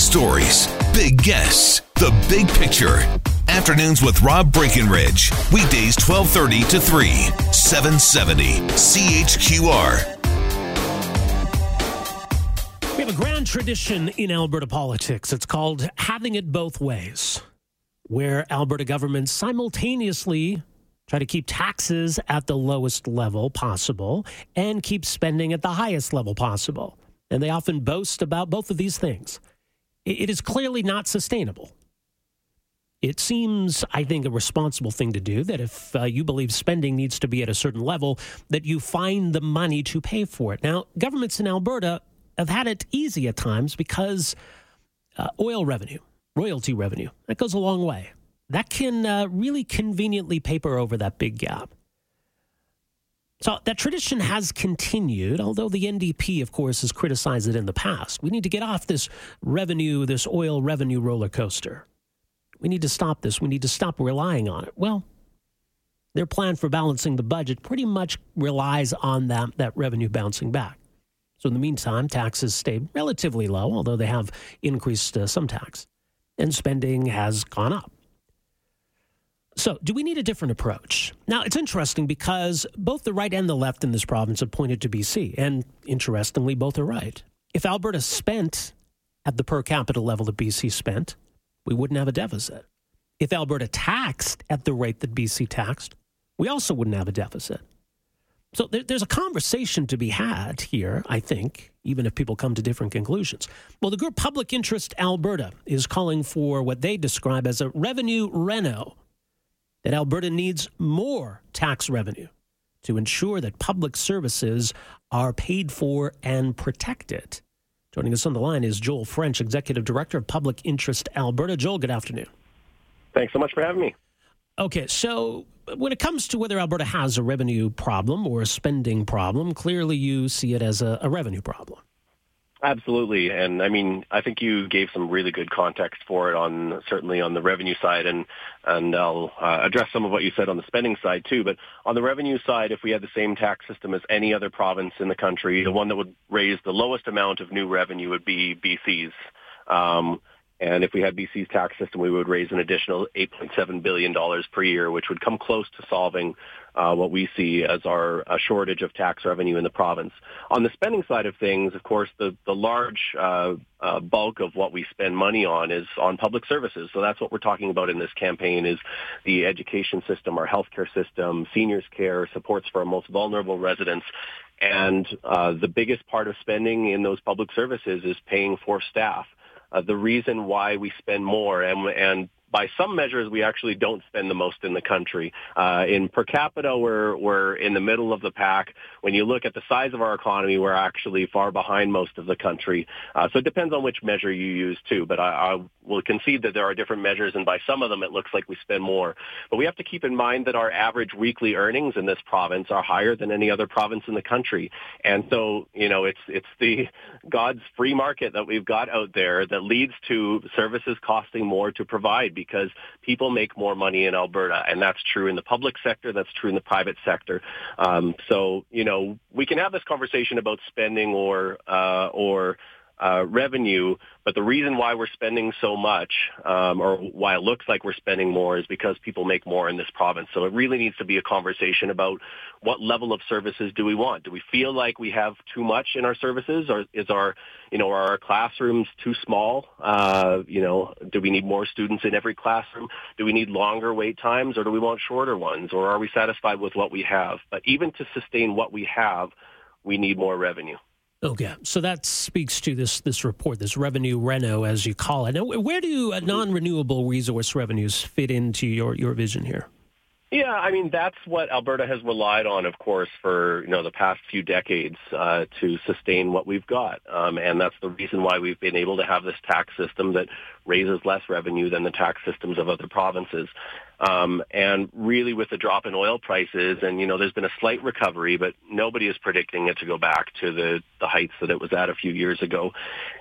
stories, big guests, the big picture. Afternoons with Rob Breckenridge. Weekdays 1230 to 3, 770 CHQR. We have a grand tradition in Alberta politics. It's called having it both ways, where Alberta governments simultaneously try to keep taxes at the lowest level possible and keep spending at the highest level possible. And they often boast about both of these things. It is clearly not sustainable. It seems, I think, a responsible thing to do that if uh, you believe spending needs to be at a certain level, that you find the money to pay for it. Now, governments in Alberta have had it easy at times because uh, oil revenue, royalty revenue, that goes a long way that can uh, really conveniently paper over that big gap. So that tradition has continued, although the NDP, of course, has criticized it in the past. We need to get off this revenue, this oil revenue roller coaster. We need to stop this. We need to stop relying on it. Well, their plan for balancing the budget pretty much relies on that, that revenue bouncing back. So, in the meantime, taxes stay relatively low, although they have increased uh, some tax, and spending has gone up. So, do we need a different approach? Now, it's interesting because both the right and the left in this province have pointed to BC, and interestingly, both are right. If Alberta spent at the per capita level that BC spent, we wouldn't have a deficit. If Alberta taxed at the rate that BC taxed, we also wouldn't have a deficit. So there, there's a conversation to be had here, I think, even if people come to different conclusions. Well, the group Public Interest Alberta is calling for what they describe as a revenue reno that Alberta needs more tax revenue to ensure that public services are paid for and protected. Joining us on the line is Joel French, Executive Director of Public Interest Alberta. Joel, good afternoon. Thanks so much for having me. Okay, so when it comes to whether Alberta has a revenue problem or a spending problem, clearly you see it as a, a revenue problem. Absolutely, and I mean, I think you gave some really good context for it on certainly on the revenue side, and and I'll uh, address some of what you said on the spending side too. But on the revenue side, if we had the same tax system as any other province in the country, the one that would raise the lowest amount of new revenue would be BC's. Um, and if we had BC's tax system, we would raise an additional $8.7 billion per year, which would come close to solving uh, what we see as our shortage of tax revenue in the province. On the spending side of things, of course, the, the large uh, uh, bulk of what we spend money on is on public services. So that's what we're talking about in this campaign is the education system, our healthcare system, seniors care, supports for our most vulnerable residents. And uh, the biggest part of spending in those public services is paying for staff uh, the reason why we spend more and, and by some measures, we actually don't spend the most in the country. Uh, in per capita, we're we're in the middle of the pack. When you look at the size of our economy, we're actually far behind most of the country. Uh, so it depends on which measure you use too. But I, I will concede that there are different measures, and by some of them, it looks like we spend more. But we have to keep in mind that our average weekly earnings in this province are higher than any other province in the country. And so, you know, it's it's the God's free market that we've got out there that leads to services costing more to provide because people make more money in Alberta, and that's true in the public sector, that's true in the private sector. Um, so, you know, we can have this conversation about spending or uh, or uh, revenue, but the reason why we're spending so much, um, or why it looks like we're spending more, is because people make more in this province. So it really needs to be a conversation about what level of services do we want? Do we feel like we have too much in our services, or is our, you know, are our classrooms too small? Uh, you know, do we need more students in every classroom? Do we need longer wait times, or do we want shorter ones, or are we satisfied with what we have? But even to sustain what we have, we need more revenue. Okay, so that speaks to this this report, this revenue reno, as you call it. Now, where do uh, non-renewable resource revenues fit into your your vision here? Yeah, I mean that's what Alberta has relied on, of course, for you know the past few decades uh, to sustain what we've got, um, and that's the reason why we've been able to have this tax system that raises less revenue than the tax systems of other provinces. Um, and really, with the drop in oil prices, and you know, there's been a slight recovery, but nobody is predicting it to go back to the the heights that it was at a few years ago,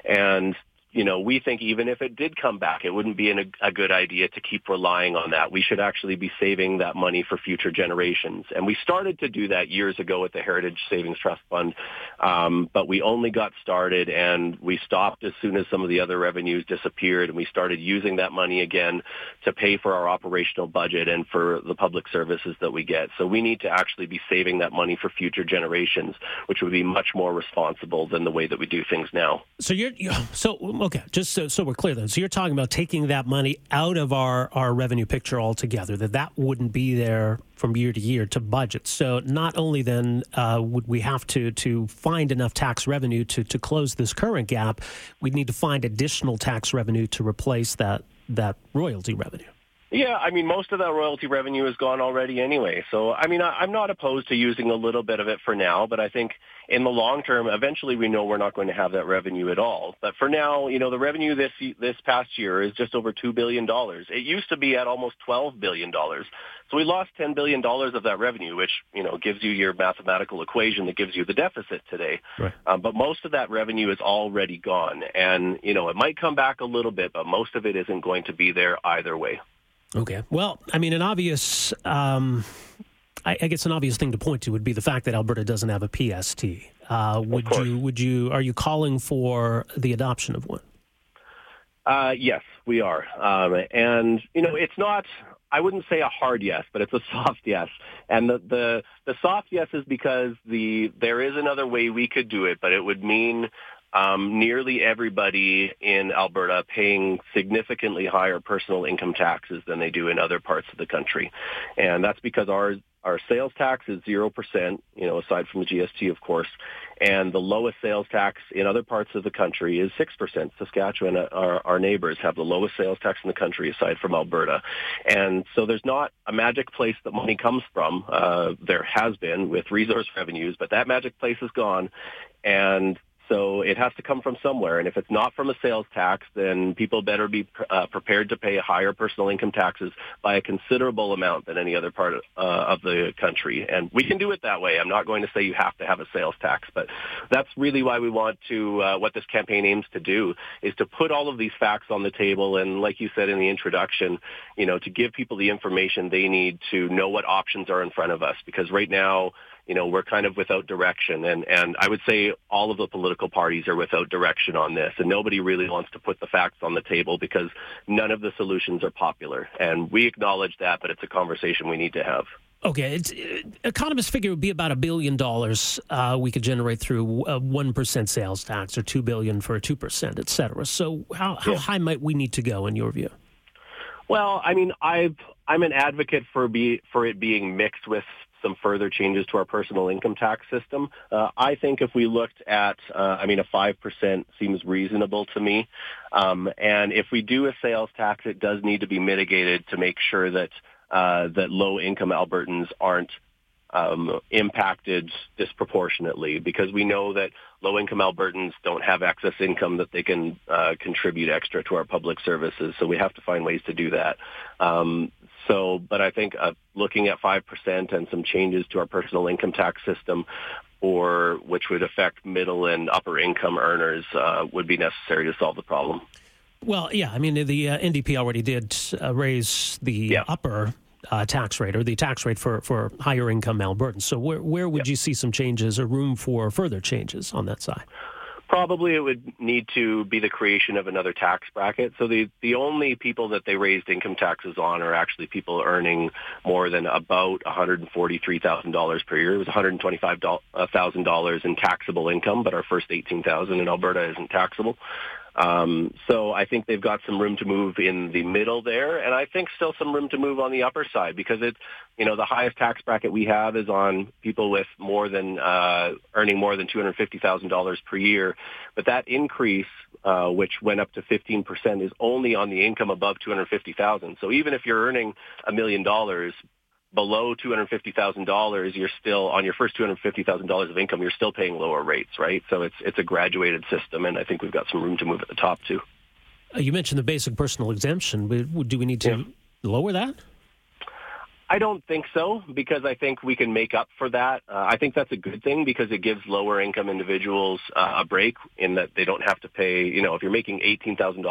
and you know, we think even if it did come back, it wouldn't be an, a good idea to keep relying on that. We should actually be saving that money for future generations. And we started to do that years ago with the Heritage Savings Trust Fund, um, but we only got started and we stopped as soon as some of the other revenues disappeared, and we started using that money again to pay for our operational budget and for the public services that we get. So we need to actually be saving that money for future generations, which would be much more responsible than the way that we do things now. So you're so okay, just so, so we're clear then. So you're talking about taking that money out of our, our revenue picture altogether, that that wouldn't be there from year to year to budget. So not only then uh, would we have to, to find enough tax revenue to, to close this current gap, we'd need to find additional tax revenue to replace that, that royalty revenue. Yeah, I mean, most of that royalty revenue is gone already anyway. So, I mean, I, am not opposed to using a little bit of it for now, but I think in the long term, eventually we know we're not going to have that revenue at all. But for now, you know, the revenue this this past year is just over two billion dollars. It used to be at almost twelve billion dollars. So we lost ten billion dollars of that revenue, which you know gives you your mathematical equation that gives you the deficit today. Right. Um, but most of that revenue is already gone, and you know it might come back a little bit, but most of it isn't going to be there either way. Okay. Well, I mean, an obvious, um, I, I, guess, an obvious thing to point to would be the fact that Alberta doesn't have a PST. Uh, would you? Would you? Are you calling for the adoption of one? Uh, yes, we are, um, and you know, it's not. I wouldn't say a hard yes, but it's a soft yes. And the, the the soft yes is because the there is another way we could do it, but it would mean um, nearly everybody in Alberta paying significantly higher personal income taxes than they do in other parts of the country. And that's because our our sales tax is 0%, you know, aside from the GST, of course. And the lowest sales tax in other parts of the country is 6%. Saskatchewan, our, our neighbors, have the lowest sales tax in the country aside from Alberta. And so there's not a magic place that money comes from. Uh, there has been with resource revenues, but that magic place is gone. And so it has to come from somewhere. And if it's not from a sales tax, then people better be uh, prepared to pay higher personal income taxes by a considerable amount than any other part of, uh, of the country. And we can do it that way. I'm not going to say you have to have a sales tax, but that's really why we want to, uh, what this campaign aims to do is to put all of these facts on the table. And like you said in the introduction, you know, to give people the information they need to know what options are in front of us. Because right now, you know, we're kind of without direction. And, and I would say all of the political parties are without direction on this. And nobody really wants to put the facts on the table because none of the solutions are popular. And we acknowledge that, but it's a conversation we need to have. Okay, it's, uh, economists figure it would be about a billion dollars uh, we could generate through a one percent sales tax, or two billion for a two percent, et cetera. So, how, how yeah. high might we need to go, in your view? Well, I mean, I've I'm an advocate for be for it being mixed with some further changes to our personal income tax system. Uh, I think if we looked at, uh, I mean, a 5% seems reasonable to me. Um, and if we do a sales tax, it does need to be mitigated to make sure that, uh, that low income Albertans aren't um, impacted disproportionately because we know that low-income Albertans don't have excess income that they can uh, contribute extra to our public services. So we have to find ways to do that. Um, so, but I think uh, looking at 5% and some changes to our personal income tax system or which would affect middle and upper income earners uh, would be necessary to solve the problem. Well, yeah, I mean, the uh, NDP already did uh, raise the yeah. upper uh, tax rate or the tax rate for, for higher income Albertans. So, where, where would you see some changes or room for further changes on that side? Probably it would need to be the creation of another tax bracket. So the, the only people that they raised income taxes on are actually people earning more than about $143,000 per year. It was $125,000 in taxable income, but our first 18000 in Alberta isn't taxable. Um, so I think they've got some room to move in the middle there, and I think still some room to move on the upper side because it's, you know, the highest tax bracket we have is on people with more than uh, earning more than two hundred fifty thousand dollars per year. But that increase, uh, which went up to fifteen percent, is only on the income above two hundred fifty thousand. So even if you're earning a million dollars, below $250,000, you're still on your first $250,000 of income, you're still paying lower rates, right? So it's it's a graduated system, and I think we've got some room to move at the top too. Uh, you mentioned the basic personal exemption. Do we need to yeah. lower that? I don't think so because I think we can make up for that. Uh, I think that's a good thing because it gives lower income individuals uh, a break in that they don't have to pay. You know, if you're making eighteen thousand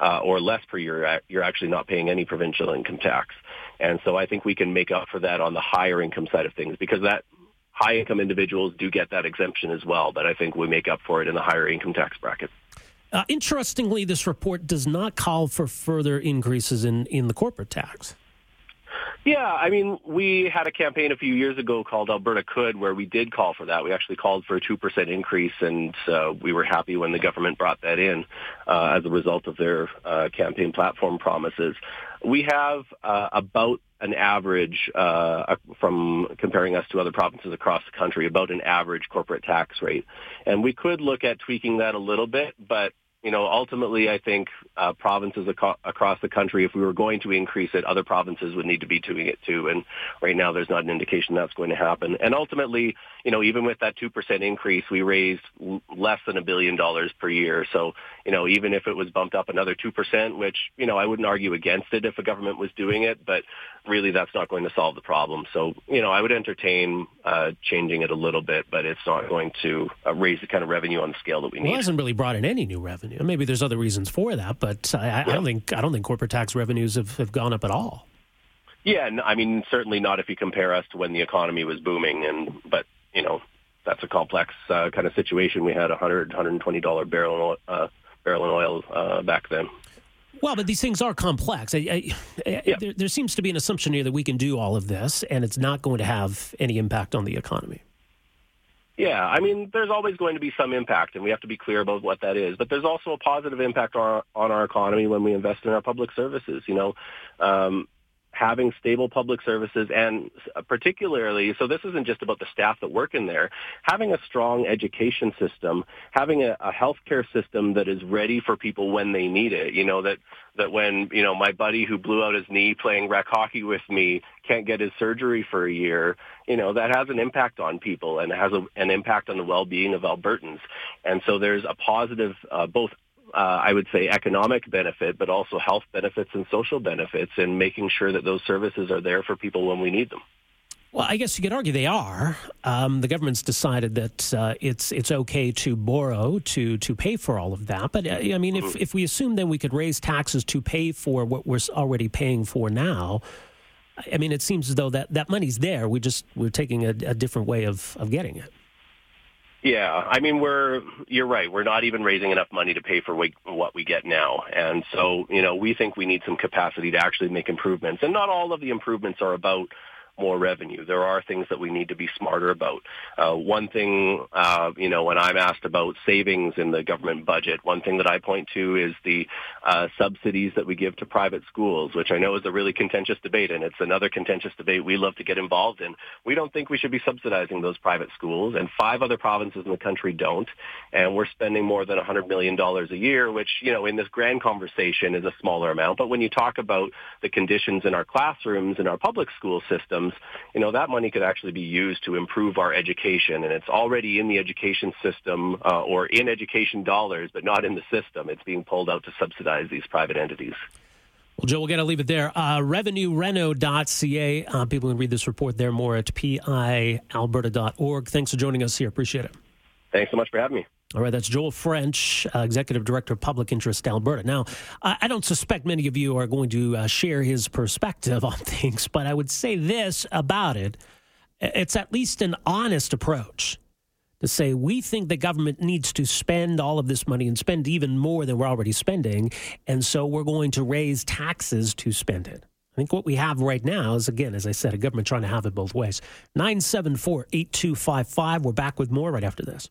uh, or less per year, you're actually not paying any provincial income tax. And so I think we can make up for that on the higher income side of things because that high income individuals do get that exemption as well. But I think we make up for it in the higher income tax bracket. Uh, interestingly, this report does not call for further increases in, in the corporate tax. Yeah, I mean, we had a campaign a few years ago called Alberta Could, where we did call for that. We actually called for a 2% increase, and uh, we were happy when the government brought that in uh, as a result of their uh, campaign platform promises. We have uh, about an average, uh, from comparing us to other provinces across the country, about an average corporate tax rate. And we could look at tweaking that a little bit, but you know, ultimately, I think uh, provinces ac- across the country, if we were going to increase it, other provinces would need to be doing it too. And right now, there's not an indication that's going to happen. And ultimately, you know, even with that 2% increase, we raised l- less than a billion dollars per year. So, you know, even if it was bumped up another 2%, which, you know, I wouldn't argue against it if a government was doing it, but really that's not going to solve the problem. So, you know, I would entertain uh, changing it a little bit, but it's not going to uh, raise the kind of revenue on the scale that we need. Well, it hasn't really brought in any new revenue. Maybe there's other reasons for that, but I, I, don't think I don't think corporate tax revenues have, have gone up at all. Yeah, and I mean certainly not if you compare us to when the economy was booming, and but you know that's a complex uh, kind of situation. We had a hundred, hundred and twenty dollar barrel uh, barrel in oil uh, back then. Well, but these things are complex. I, I, yeah. there, there seems to be an assumption here that we can do all of this, and it's not going to have any impact on the economy. Yeah, I mean, there's always going to be some impact, and we have to be clear about what that is. But there's also a positive impact on our, on our economy when we invest in our public services. You know, um, having stable public services and particularly, so this isn't just about the staff that work in there, having a strong education system, having a, a healthcare system that is ready for people when they need it. You know, that, that when, you know, my buddy who blew out his knee playing rec hockey with me can't get his surgery for a year, you know, that has an impact on people and it has a, an impact on the well-being of Albertans. And so there's a positive, uh, both uh, I would say, economic benefit, but also health benefits and social benefits, and making sure that those services are there for people when we need them. Well, I guess you could argue they are. Um, the government's decided that uh, it's it's okay to borrow to to pay for all of that. But uh, I mean, if mm-hmm. if we assume then we could raise taxes to pay for what we're already paying for now, I mean, it seems as though that that money's there. We just we're taking a, a different way of of getting it. Yeah, I mean, we're you're right. We're not even raising enough money to pay for what we get now, and so you know we think we need some capacity to actually make improvements. And not all of the improvements are about more revenue. There are things that we need to be smarter about. Uh, one thing, uh, you know, when I'm asked about savings in the government budget, one thing that I point to is the uh, subsidies that we give to private schools, which I know is a really contentious debate, and it's another contentious debate we love to get involved in. We don't think we should be subsidizing those private schools, and five other provinces in the country don't, and we're spending more than $100 million a year, which, you know, in this grand conversation is a smaller amount. But when you talk about the conditions in our classrooms in our public school system, programs, you know, that money could actually be used to improve our education. And it's already in the education system uh, or in education dollars, but not in the system. It's being pulled out to subsidize these private entities. Well, Joe, we're going to leave it there. Uh, RevenueReno.ca. Uh, people can read this report there more at pialberta.org. Thanks for joining us here. Appreciate it. Thanks so much for having me. All right, that's Joel French, uh, Executive Director of Public Interest Alberta. Now, I, I don't suspect many of you are going to uh, share his perspective on things, but I would say this about it it's at least an honest approach to say we think the government needs to spend all of this money and spend even more than we're already spending, and so we're going to raise taxes to spend it. I think what we have right now is, again, as I said, a government trying to have it both ways. 974 8255. We're back with more right after this.